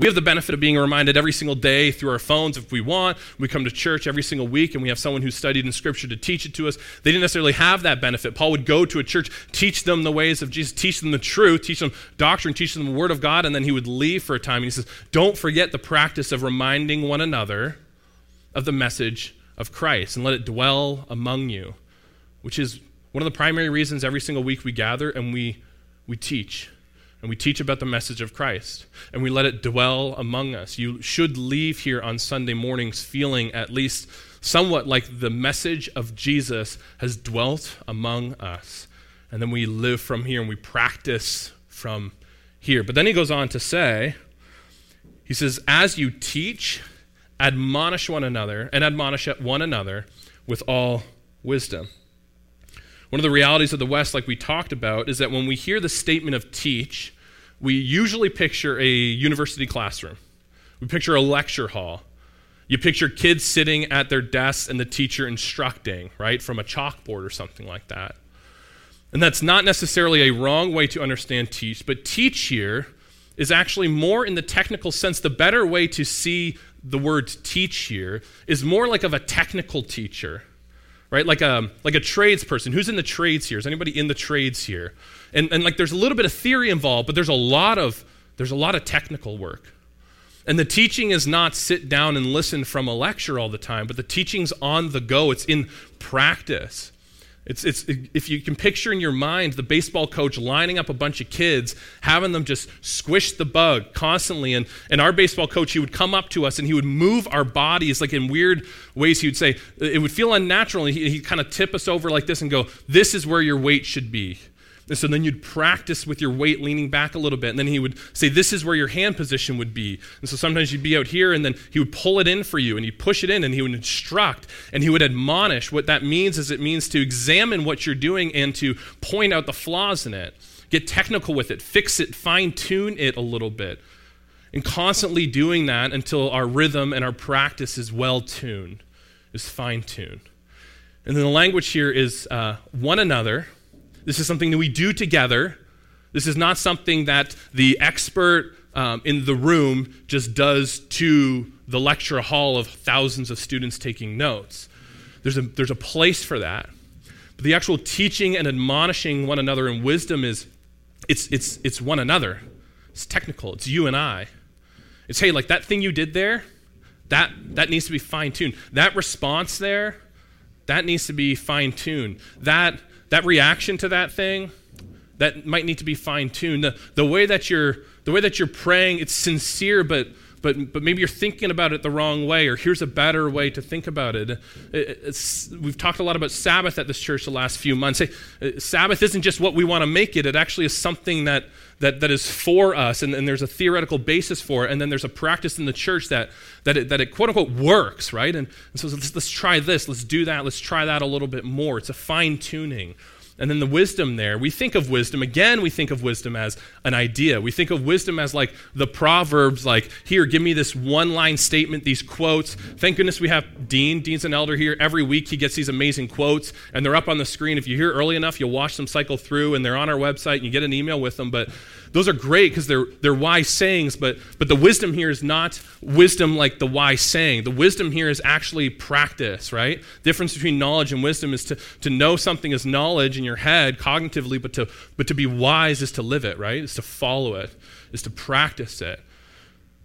We have the benefit of being reminded every single day through our phones if we want. We come to church every single week and we have someone who studied in Scripture to teach it to us. They didn't necessarily have that benefit. Paul would go to a church, teach them the ways of Jesus, teach them the truth, teach them doctrine, teach them the Word of God, and then he would leave for a time. And he says, Don't forget the practice of reminding one another of the message of Christ and let it dwell among you, which is one of the primary reasons every single week we gather and we, we teach and we teach about the message of Christ and we let it dwell among us. You should leave here on Sunday mornings feeling at least somewhat like the message of Jesus has dwelt among us. And then we live from here and we practice from here. But then he goes on to say, he says, as you teach, admonish one another and admonish one another with all wisdom. One of the realities of the West, like we talked about, is that when we hear the statement of teach, we usually picture a university classroom. We picture a lecture hall. You picture kids sitting at their desks and the teacher instructing, right, from a chalkboard or something like that. And that's not necessarily a wrong way to understand teach, but teach here is actually more in the technical sense. The better way to see the word teach here is more like of a technical teacher right? Like a, like a tradesperson. Who's in the trades here? Is anybody in the trades here? And, and like there's a little bit of theory involved, but there's a lot of, there's a lot of technical work. And the teaching is not sit down and listen from a lecture all the time, but the teaching's on the go. It's in practice. It's, it's, if you can picture in your mind the baseball coach lining up a bunch of kids, having them just squish the bug constantly. And, and our baseball coach, he would come up to us and he would move our bodies like in weird ways. He would say, it would feel unnatural. And he, he'd kind of tip us over like this and go, This is where your weight should be. And so then you'd practice with your weight leaning back a little bit. And then he would say, This is where your hand position would be. And so sometimes you'd be out here, and then he would pull it in for you, and he'd push it in, and he would instruct, and he would admonish. What that means is it means to examine what you're doing and to point out the flaws in it. Get technical with it, fix it, fine tune it a little bit. And constantly doing that until our rhythm and our practice is well tuned, is fine tuned. And then the language here is uh, one another this is something that we do together. This is not something that the expert um, in the room just does to the lecture hall of thousands of students taking notes. There's a, there's a place for that. But the actual teaching and admonishing one another in wisdom is it's, it's, it's one another. It's technical. It's you and I. It's, hey, like that thing you did there, that, that needs to be fine tuned. That response there, that needs to be fine tuned. That that reaction to that thing, that might need to be fine tuned. The, the way that you're the way that you're praying, it's sincere, but but but maybe you're thinking about it the wrong way, or here's a better way to think about it. it we've talked a lot about Sabbath at this church the last few months. Uh, Sabbath isn't just what we want to make it; it actually is something that that, that is for us, and, and there's a theoretical basis for it, and then there's a practice in the church that that it, that it quote unquote works, right? And, and so let's, let's try this, let's do that, let's try that a little bit more. It's a fine tuning. And then the wisdom there, we think of wisdom, again, we think of wisdom as an idea. We think of wisdom as like the Proverbs, like, here, give me this one line statement, these quotes. Thank goodness we have Dean. Dean's an elder here. Every week he gets these amazing quotes, and they're up on the screen. If you hear early enough, you'll watch them cycle through, and they're on our website, and you get an email with them. But those are great because they're, they're wise sayings, but, but the wisdom here is not wisdom like the wise saying. The wisdom here is actually practice, right? The difference between knowledge and wisdom is to, to know something is knowledge in your head cognitively, but to, but to be wise is to live it, right? Is to follow it, is to practice it.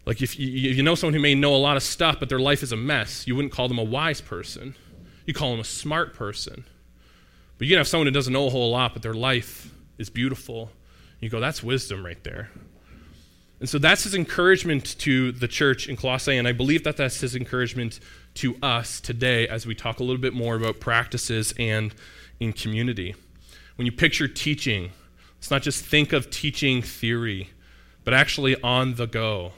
Like if you, you know someone who may know a lot of stuff, but their life is a mess, you wouldn't call them a wise person. You call them a smart person. But you can have someone who doesn't know a whole lot, but their life is beautiful you go, that's wisdom right there. And so that's his encouragement to the church in Colossae, and I believe that that's his encouragement to us today as we talk a little bit more about practices and in community. When you picture teaching, let's not just think of teaching theory, but actually on the go.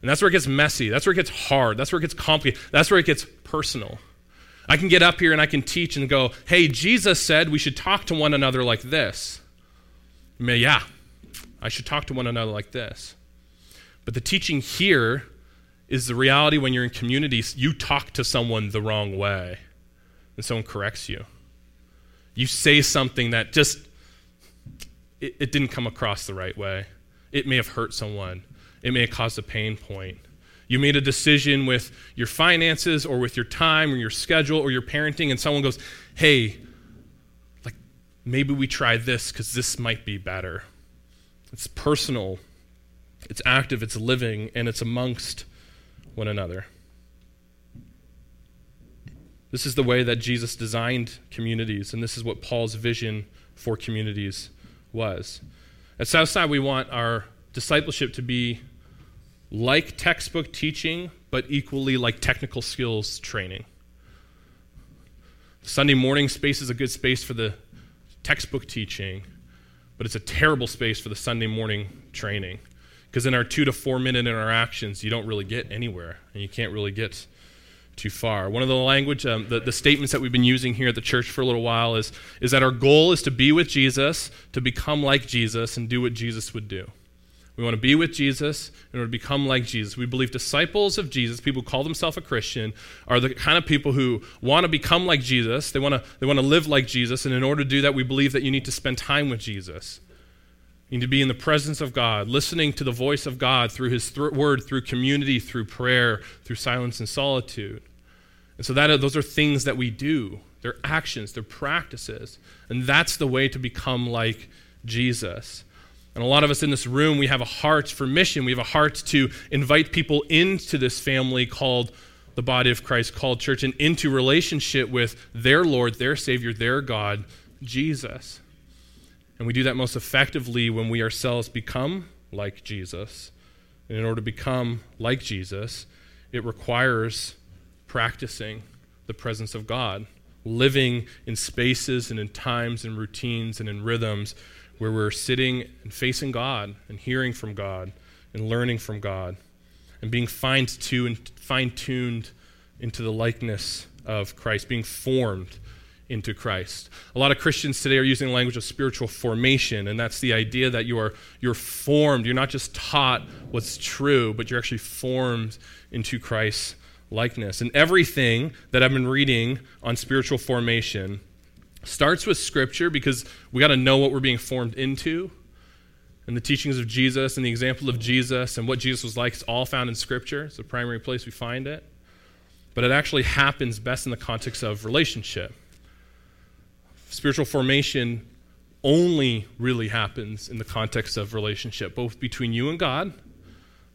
And that's where it gets messy. That's where it gets hard. That's where it gets complicated. That's where it gets personal. I can get up here and I can teach and go, hey, Jesus said we should talk to one another like this. May, yeah, I should talk to one another like this. But the teaching here is the reality when you're in communities, you talk to someone the wrong way and someone corrects you. You say something that just, it, it didn't come across the right way. It may have hurt someone. it may have caused a pain point. You made a decision with your finances or with your time or your schedule or your parenting, and someone goes, Hey, like maybe we try this because this might be better. It's personal, it's active, it's living, and it's amongst one another. This is the way that Jesus designed communities, and this is what Paul's vision for communities was. At Southside, we want our discipleship to be like textbook teaching, but equally like technical skills training. Sunday morning space is a good space for the textbook teaching, but it's a terrible space for the Sunday morning training. Because in our two to four minute interactions, you don't really get anywhere, and you can't really get too far. One of the language, um, the, the statements that we've been using here at the church for a little while is, is that our goal is to be with Jesus, to become like Jesus, and do what Jesus would do. We want to be with Jesus in order to become like Jesus. We believe disciples of Jesus, people who call themselves a Christian, are the kind of people who want to become like Jesus. They want to, they want to live like Jesus. And in order to do that, we believe that you need to spend time with Jesus. Need to be in the presence of God, listening to the voice of God through His th- word, through community, through prayer, through silence and solitude. And so that, those are things that we do. They're actions, they're practices. And that's the way to become like Jesus. And a lot of us in this room, we have a heart for mission. We have a heart to invite people into this family called the body of Christ, called church, and into relationship with their Lord, their Savior, their God, Jesus. And we do that most effectively when we ourselves become like Jesus. And in order to become like Jesus, it requires practicing the presence of God, living in spaces and in times and routines and in rhythms where we're sitting and facing God and hearing from God and learning from God and being fine tuned into the likeness of Christ, being formed into Christ. A lot of Christians today are using the language of spiritual formation, and that's the idea that you are you're formed. You're not just taught what's true, but you're actually formed into Christ's likeness. And everything that I've been reading on spiritual formation starts with Scripture because we got to know what we're being formed into. And the teachings of Jesus and the example of Jesus and what Jesus was like is all found in Scripture. It's the primary place we find it. But it actually happens best in the context of relationship. Spiritual formation only really happens in the context of relationship, both between you and God,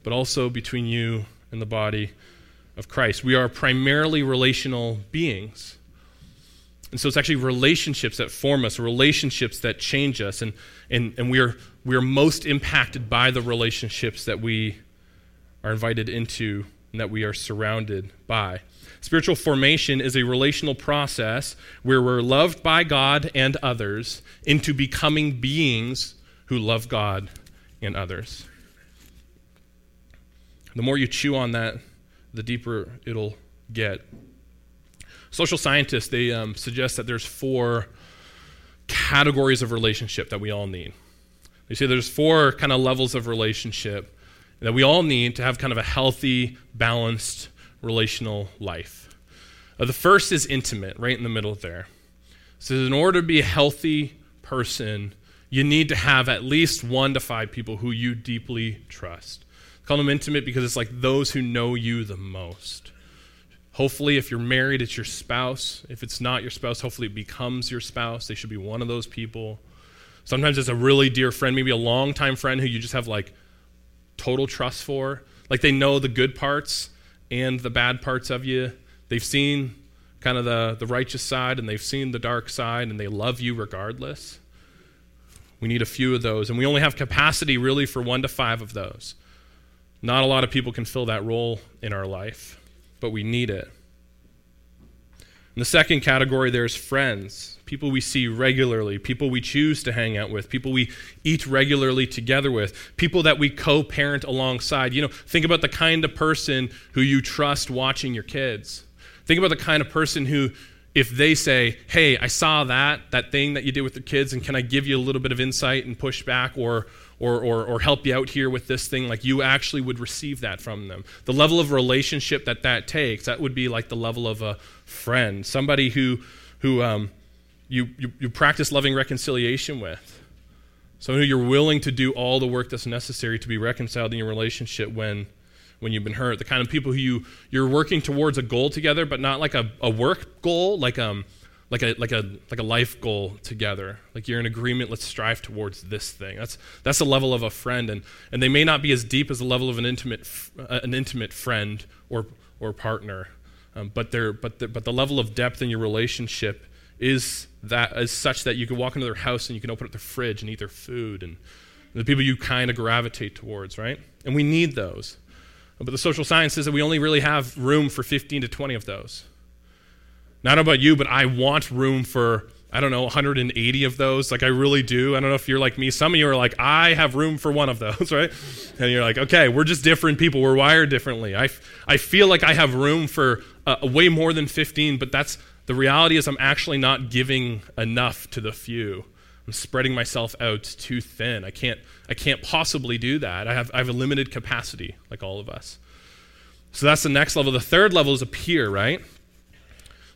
but also between you and the body of Christ. We are primarily relational beings. And so it's actually relationships that form us, relationships that change us, and, and, and we, are, we are most impacted by the relationships that we are invited into and that we are surrounded by. Spiritual formation is a relational process where we're loved by God and others into becoming beings who love God and others. The more you chew on that, the deeper it'll get. Social scientists, they um, suggest that there's four categories of relationship that we all need. They say there's four kind of levels of relationship that we all need to have kind of a healthy, balanced relational life. Uh, the first is intimate, right in the middle there. So, in order to be a healthy person, you need to have at least one to five people who you deeply trust. Call them intimate because it's like those who know you the most. Hopefully, if you're married, it's your spouse. If it's not your spouse, hopefully it becomes your spouse. They should be one of those people. Sometimes it's a really dear friend, maybe a longtime friend who you just have like total trust for. Like they know the good parts and the bad parts of you. They've seen kind of the, the righteous side and they've seen the dark side and they love you regardless. We need a few of those, and we only have capacity really for one to five of those. Not a lot of people can fill that role in our life but we need it. In the second category, there's friends, people we see regularly, people we choose to hang out with, people we eat regularly together with, people that we co parent alongside. You know, think about the kind of person who you trust watching your kids. Think about the kind of person who, if they say, Hey, I saw that, that thing that you did with the kids, and can I give you a little bit of insight and pushback or, or, or, or help you out here with this thing, like you actually would receive that from them. The level of relationship that that takes, that would be like the level of a friend, somebody who, who um, you, you, you practice loving reconciliation with, Someone who you're willing to do all the work that's necessary to be reconciled in your relationship when, when you've been hurt. The kind of people who you, you're working towards a goal together, but not like a, a work goal, like, um, like, a, like, a, like a life goal together. Like you're in agreement, let's strive towards this thing. That's, that's the level of a friend. And, and they may not be as deep as the level of an intimate, uh, an intimate friend or, or partner, um, but, they're, but, the, but the level of depth in your relationship is that is such that you can walk into their house and you can open up their fridge and eat their food and the people you kind of gravitate towards, right? And we need those. But the social science says that we only really have room for 15 to 20 of those. Not about you, but I want room for, I don't know, 180 of those. Like, I really do. I don't know if you're like me. Some of you are like, I have room for one of those, right? And you're like, okay, we're just different people. We're wired differently. I, I feel like I have room for uh, way more than 15, but that's the reality is, I'm actually not giving enough to the few. I'm spreading myself out too thin. I can't, I can't possibly do that. I have, I have a limited capacity, like all of us. So that's the next level. The third level is a peer, right?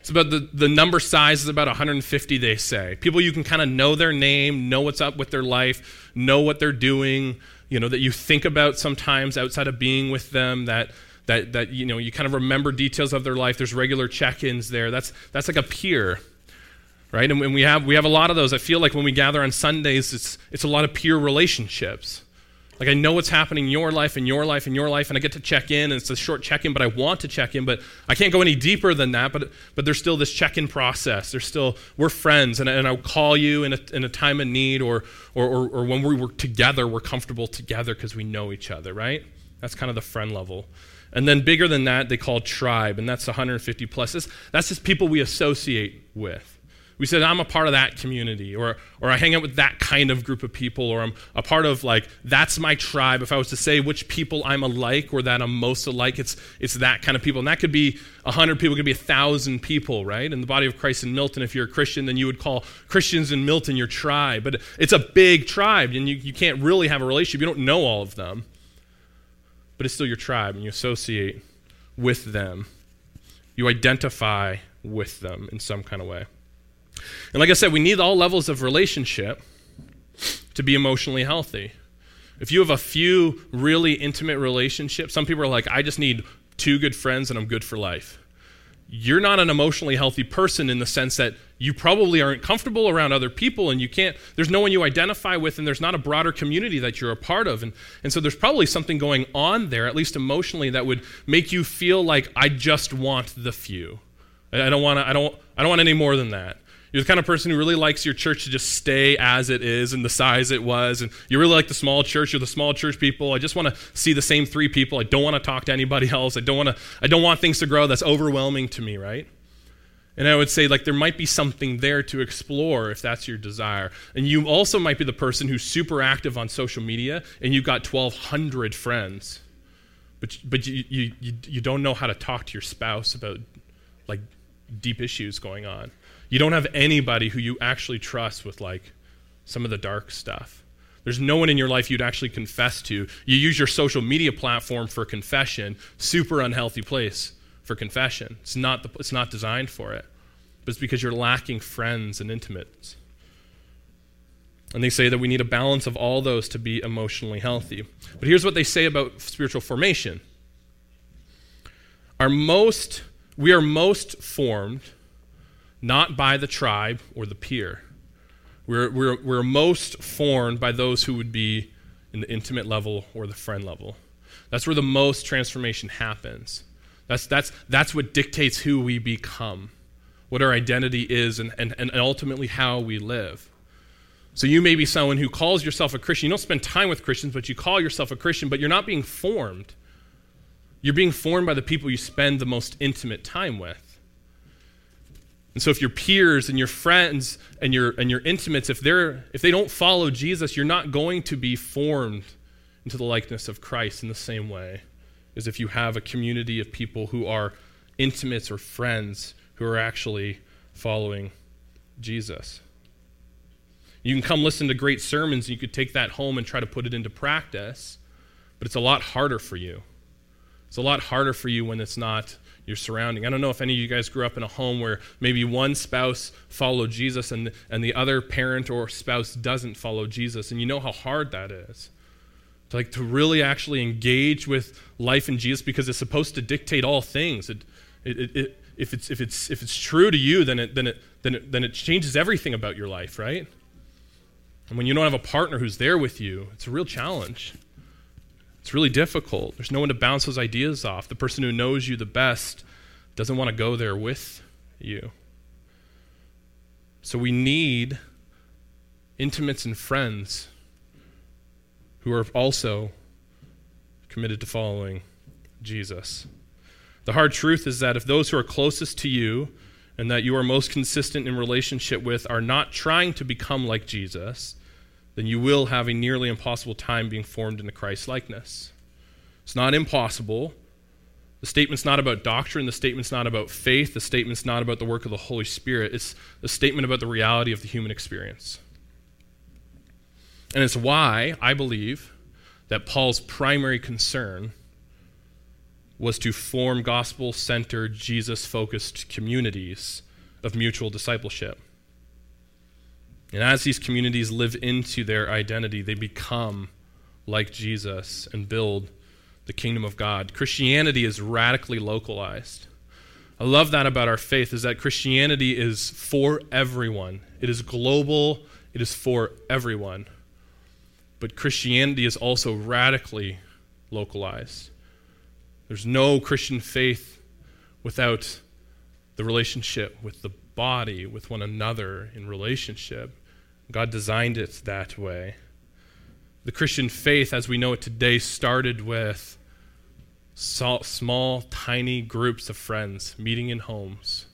It's about the, the number size is about 150, they say. People you can kind of know their name, know what's up with their life, know what they're doing, you know, that you think about sometimes outside of being with them, that that, that you know you kind of remember details of their life. There's regular check-ins there. That's that's like a peer, right? And, and we have we have a lot of those. I feel like when we gather on Sundays, it's it's a lot of peer relationships. Like I know what's happening in your life, in your life, in your life, and I get to check in, and it's a short check-in, but I want to check in, but I can't go any deeper than that. But but there's still this check-in process. There's still we're friends, and, and I'll call you in a, in a time of need, or or, or, or when we work together, we're comfortable together because we know each other, right? That's kind of the friend level. And then bigger than that, they call tribe, and that's 150 plus. That's just people we associate with. We said, I'm a part of that community, or, or I hang out with that kind of group of people, or I'm a part of, like, that's my tribe. If I was to say which people I'm alike or that I'm most alike, it's, it's that kind of people. And that could be 100 people, could be 1,000 people, right? In the body of Christ in Milton, if you're a Christian, then you would call Christians in Milton your tribe. But it's a big tribe, and you, you can't really have a relationship. You don't know all of them but it's still your tribe and you associate with them. You identify with them in some kind of way. And like I said, we need all levels of relationship to be emotionally healthy. If you have a few really intimate relationships, some people are like, I just need two good friends and I'm good for life. You're not an emotionally healthy person in the sense that you probably aren't comfortable around other people and you can't there's no one you identify with and there's not a broader community that you're a part of. And, and so there's probably something going on there at least emotionally that would make you feel like i just want the few. I don't want i don't i don't want any more than that you're the kind of person who really likes your church to just stay as it is and the size it was. And you really like the small church. You're the small church people. I just want to see the same three people. I don't want to talk to anybody else. I don't want to. I don't want things to grow. That's overwhelming to me, right? And I would say, like, there might be something there to explore if that's your desire. And you also might be the person who's super active on social media and you've got 1,200 friends, but, but you, you, you, you don't know how to talk to your spouse about, like, deep issues going on. You don't have anybody who you actually trust with like some of the dark stuff. There's no one in your life you'd actually confess to. You use your social media platform for confession, super unhealthy place for confession. It's not, the, it's not designed for it, but it's because you're lacking friends and intimates. And they say that we need a balance of all those to be emotionally healthy. But here's what they say about spiritual formation. Our most, we are most formed not by the tribe or the peer. We're, we're, we're most formed by those who would be in the intimate level or the friend level. That's where the most transformation happens. That's, that's, that's what dictates who we become, what our identity is, and, and, and ultimately how we live. So you may be someone who calls yourself a Christian. You don't spend time with Christians, but you call yourself a Christian, but you're not being formed. You're being formed by the people you spend the most intimate time with. And so if your peers and your friends and your and your intimates, if they're if they don't follow Jesus, you're not going to be formed into the likeness of Christ in the same way as if you have a community of people who are intimates or friends who are actually following Jesus. You can come listen to great sermons and you could take that home and try to put it into practice, but it's a lot harder for you It's a lot harder for you when it's not your surrounding. I don't know if any of you guys grew up in a home where maybe one spouse followed Jesus and, and the other parent or spouse doesn't follow Jesus, and you know how hard that is. To like to really actually engage with life in Jesus because it's supposed to dictate all things. It, it, it, if it's if it's if it's true to you, then it then it then it then it changes everything about your life, right? And when you don't have a partner who's there with you, it's a real challenge. It's really difficult. There's no one to bounce those ideas off. The person who knows you the best doesn't want to go there with you. So we need intimates and friends who are also committed to following Jesus. The hard truth is that if those who are closest to you and that you are most consistent in relationship with are not trying to become like Jesus, then you will have a nearly impossible time being formed into Christ likeness. It's not impossible. The statement's not about doctrine. The statement's not about faith. The statement's not about the work of the Holy Spirit. It's a statement about the reality of the human experience. And it's why I believe that Paul's primary concern was to form gospel centered, Jesus focused communities of mutual discipleship. And as these communities live into their identity, they become like Jesus and build the kingdom of God. Christianity is radically localized. I love that about our faith is that Christianity is for everyone. It is global, it is for everyone. But Christianity is also radically localized. There's no Christian faith without the relationship with the body, with one another in relationship. God designed it that way. The Christian faith, as we know it today, started with small, tiny groups of friends meeting in homes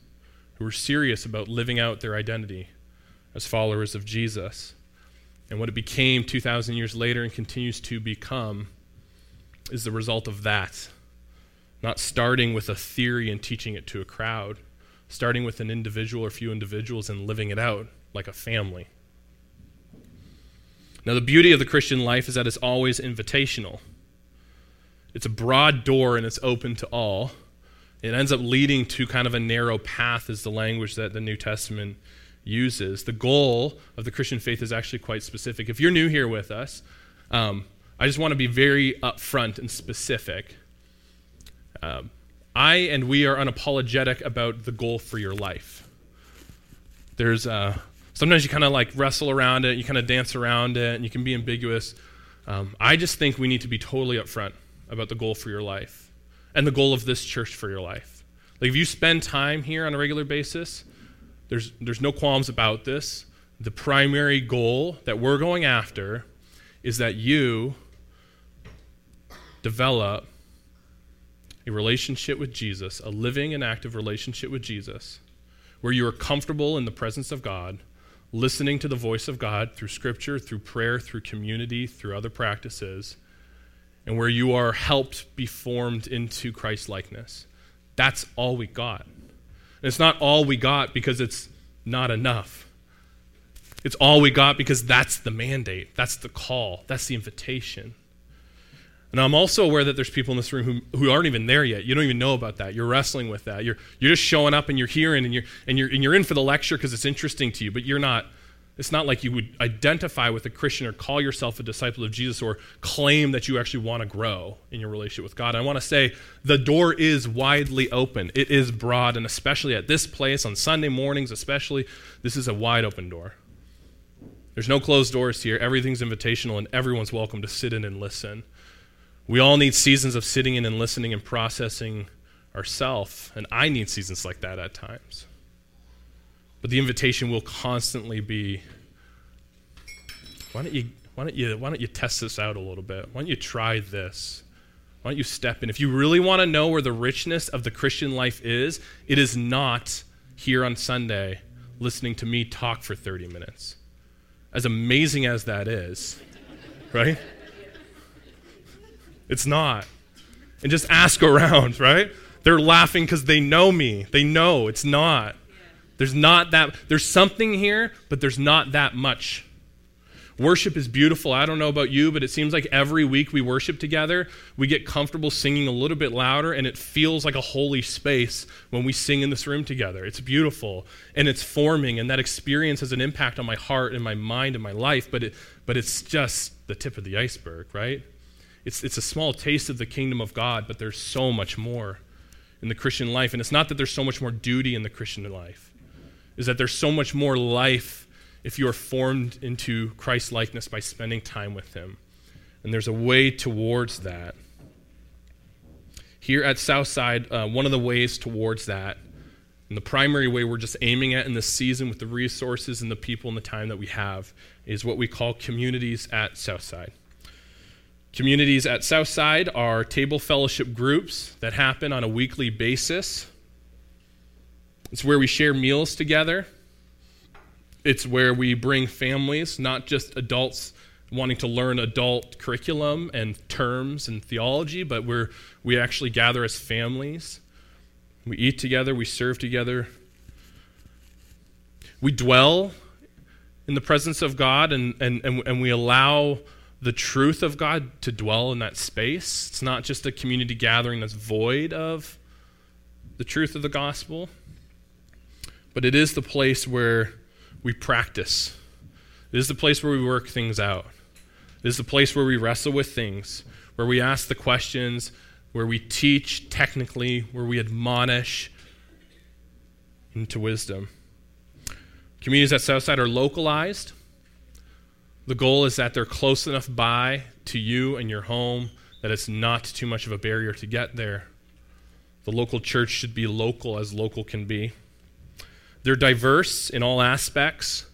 who were serious about living out their identity as followers of Jesus. And what it became 2,000 years later and continues to become is the result of that. Not starting with a theory and teaching it to a crowd, starting with an individual or a few individuals and living it out like a family. Now, the beauty of the Christian life is that it's always invitational. It's a broad door and it's open to all. It ends up leading to kind of a narrow path, is the language that the New Testament uses. The goal of the Christian faith is actually quite specific. If you're new here with us, um, I just want to be very upfront and specific. Um, I and we are unapologetic about the goal for your life. There's uh, sometimes you kind of like wrestle around it, you kind of dance around it, and you can be ambiguous. Um, I just think we need to be totally upfront about the goal for your life and the goal of this church for your life. Like if you spend time here on a regular basis, there's there's no qualms about this. The primary goal that we're going after is that you develop a relationship with Jesus, a living and active relationship with Jesus, where you are comfortable in the presence of God, listening to the voice of God through scripture, through prayer, through community, through other practices, and where you are helped be formed into Christ likeness. That's all we got. And it's not all we got because it's not enough. It's all we got because that's the mandate, that's the call, that's the invitation. And I'm also aware that there's people in this room who, who aren't even there yet. You don't even know about that. You're wrestling with that. You're, you're just showing up and you're hearing and you're, and you're, and you're in for the lecture because it's interesting to you, but you're not. It's not like you would identify with a Christian or call yourself a disciple of Jesus or claim that you actually want to grow in your relationship with God. I want to say the door is widely open. It is broad, and especially at this place on Sunday mornings, especially, this is a wide open door. There's no closed doors here. Everything's invitational, and everyone's welcome to sit in and listen. We all need seasons of sitting in and listening and processing ourselves, and I need seasons like that at times. But the invitation will constantly be why don't you why don't you why don't you test this out a little bit? Why don't you try this? Why don't you step in? If you really want to know where the richness of the Christian life is, it is not here on Sunday listening to me talk for 30 minutes. As amazing as that is, right? It's not. And just ask around, right? They're laughing because they know me. They know it's not. There's not that, there's something here, but there's not that much. Worship is beautiful. I don't know about you, but it seems like every week we worship together, we get comfortable singing a little bit louder, and it feels like a holy space when we sing in this room together. It's beautiful, and it's forming, and that experience has an impact on my heart and my mind and my life, but, it, but it's just the tip of the iceberg, right? It's, it's a small taste of the kingdom of God, but there's so much more in the Christian life. And it's not that there's so much more duty in the Christian life, is that there's so much more life if you are formed into Christ likeness by spending time with Him. And there's a way towards that. Here at Southside, uh, one of the ways towards that, and the primary way we're just aiming at in this season with the resources and the people and the time that we have, is what we call communities at Southside. Communities at Southside are table fellowship groups that happen on a weekly basis. It's where we share meals together. It's where we bring families, not just adults wanting to learn adult curriculum and terms and theology, but where we actually gather as families. We eat together, we serve together. We dwell in the presence of God and, and, and, and we allow the truth of God to dwell in that space. It's not just a community gathering that's void of the truth of the gospel, but it is the place where we practice. It is the place where we work things out. It is the place where we wrestle with things, where we ask the questions, where we teach technically, where we admonish into wisdom. Communities at Southside are localized. The goal is that they're close enough by to you and your home that it's not too much of a barrier to get there. The local church should be local as local can be. They're diverse in all aspects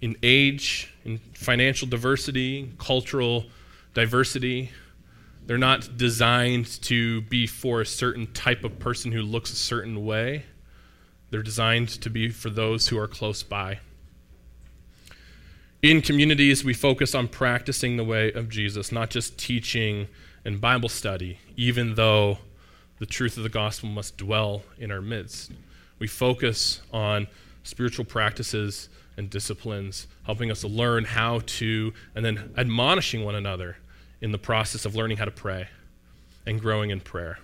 in age, in financial diversity, cultural diversity. They're not designed to be for a certain type of person who looks a certain way. They're designed to be for those who are close by. In communities, we focus on practicing the way of Jesus, not just teaching and Bible study, even though the truth of the gospel must dwell in our midst. We focus on spiritual practices and disciplines, helping us to learn how to, and then admonishing one another in the process of learning how to pray and growing in prayer,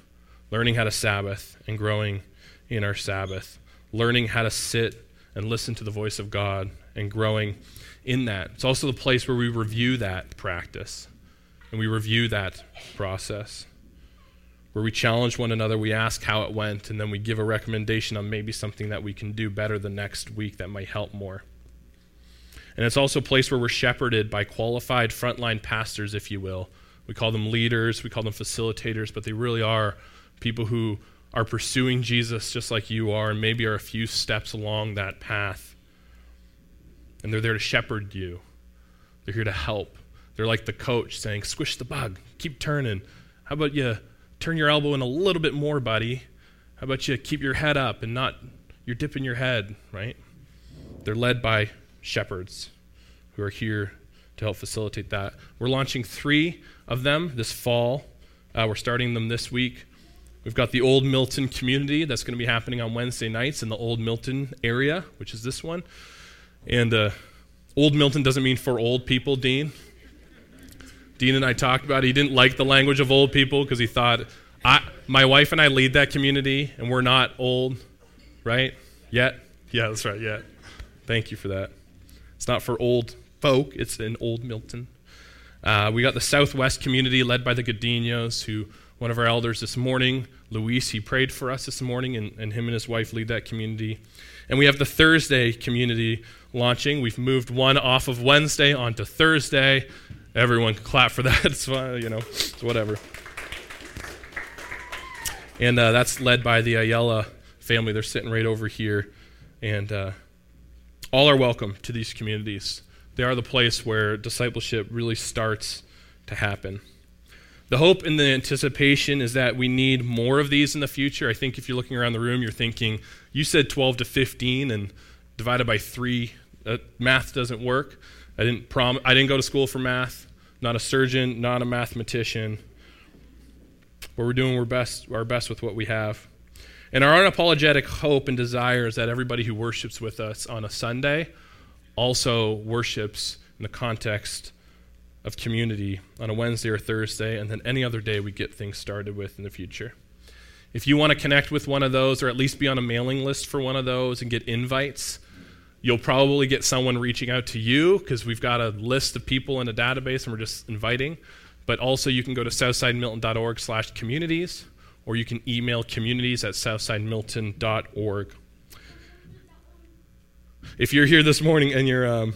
learning how to Sabbath and growing in our Sabbath, learning how to sit and listen to the voice of God and growing in that. It's also the place where we review that practice and we review that process where we challenge one another, we ask how it went, and then we give a recommendation on maybe something that we can do better the next week that might help more. And it's also a place where we're shepherded by qualified frontline pastors, if you will. We call them leaders, we call them facilitators, but they really are people who are pursuing Jesus just like you are, and maybe are a few steps along that path. And they're there to shepherd you, they're here to help. They're like the coach saying, Squish the bug, keep turning. How about you turn your elbow in a little bit more, buddy. How about you keep your head up and not you're dipping your head, right? They're led by shepherds who are here to help facilitate that. We're launching three of them this fall. Uh, we're starting them this week. We've got the Old Milton community that's going to be happening on Wednesday nights in the Old Milton area, which is this one. And uh, Old Milton doesn't mean for old people, Dean. Dean and I talked about it. He didn't like the language of old people because he thought, my wife and I lead that community, and we're not old, right? Yet? Yeah, that's right, yet. Thank you for that. It's not for old folk, it's in Old Milton. Uh, we got the Southwest community led by the Godinos, who one of our elders this morning, Luis, he prayed for us this morning, and, and him and his wife lead that community. And we have the Thursday community launching. We've moved one off of Wednesday onto Thursday. Everyone can clap for that. It's fine, you know, it's whatever. And uh, that's led by the Ayala family. They're sitting right over here. And uh, all are welcome to these communities. They are the place where discipleship really starts to happen. The hope and the anticipation is that we need more of these in the future. I think if you're looking around the room, you're thinking, you said 12 to 15 and divided by three, uh, math doesn't work. I didn't prom- I didn't go to school for math. Not a surgeon, not a mathematician. But we're doing our best, our best with what we have. And our unapologetic hope and desire is that everybody who worships with us on a Sunday also worships in the context of community on a Wednesday or Thursday, and then any other day we get things started with in the future. If you want to connect with one of those, or at least be on a mailing list for one of those and get invites, you'll probably get someone reaching out to you because we've got a list of people in a database and we're just inviting. But also, you can go to southsidemilton.org/communities, or you can email communities at southsidemilton.org. If you're here this morning and you're um,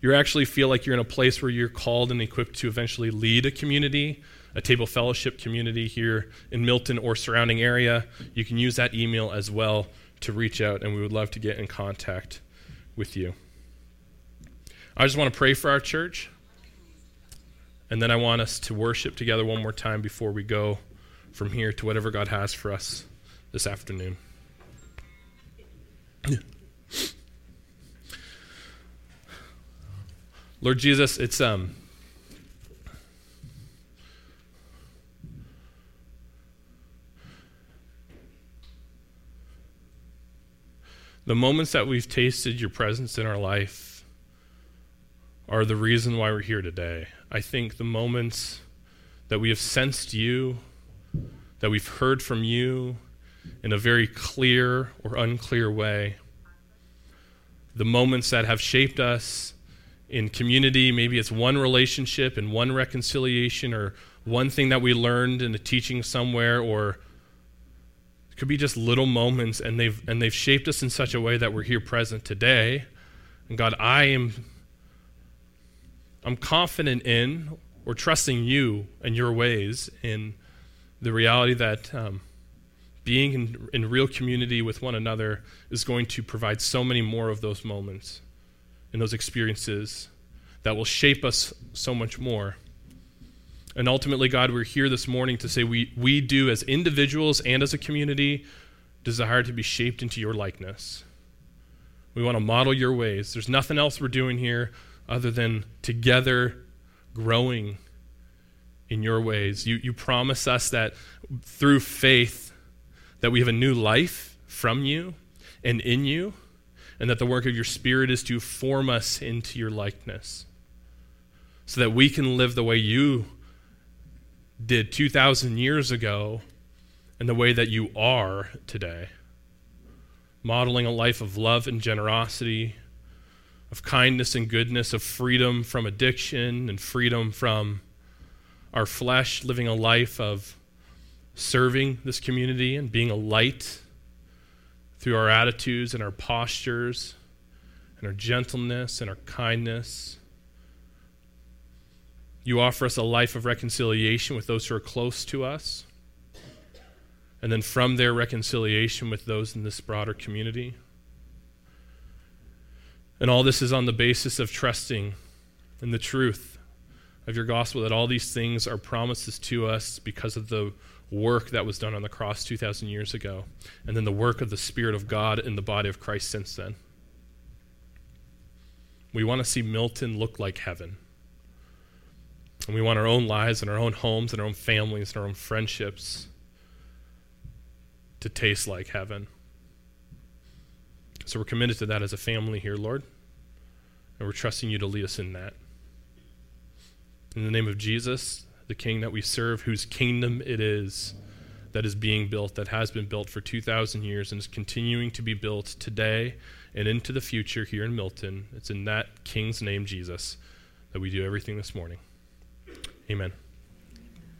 you actually feel like you're in a place where you're called and equipped to eventually lead a community, a table fellowship community here in Milton or surrounding area, you can use that email as well to reach out, and we would love to get in contact with you. I just want to pray for our church, and then I want us to worship together one more time before we go from here to whatever God has for us this afternoon. Lord Jesus, it's um the moments that we've tasted your presence in our life are the reason why we're here today. I think the moments that we have sensed you, that we've heard from you in a very clear or unclear way, the moments that have shaped us in community, maybe it's one relationship and one reconciliation or one thing that we learned in a teaching somewhere or could be just little moments and they've and they've shaped us in such a way that we're here present today. And God, I am I'm confident in or trusting you and your ways in the reality that um, being in, in real community with one another is going to provide so many more of those moments and those experiences that will shape us so much more. And ultimately, God, we're here this morning to say we, we do, as individuals and as a community, desire to be shaped into your likeness. We want to model your ways. There's nothing else we're doing here other than together growing in your ways. You, you promise us that through faith that we have a new life from you and in you and that the work of your Spirit is to form us into your likeness so that we can live the way you did 2,000 years ago and the way that you are today. Modeling a life of love and generosity, of kindness and goodness, of freedom from addiction and freedom from our flesh, living a life of serving this community and being a light through our attitudes and our postures and our gentleness and our kindness. You offer us a life of reconciliation with those who are close to us, and then from their reconciliation with those in this broader community. And all this is on the basis of trusting in the truth of your gospel that all these things are promises to us because of the work that was done on the cross 2,000 years ago, and then the work of the Spirit of God in the body of Christ since then. We want to see Milton look like heaven. And we want our own lives and our own homes and our own families and our own friendships to taste like heaven. So we're committed to that as a family here, Lord. And we're trusting you to lead us in that. In the name of Jesus, the king that we serve, whose kingdom it is that is being built, that has been built for 2,000 years and is continuing to be built today and into the future here in Milton. It's in that king's name, Jesus, that we do everything this morning. Amen.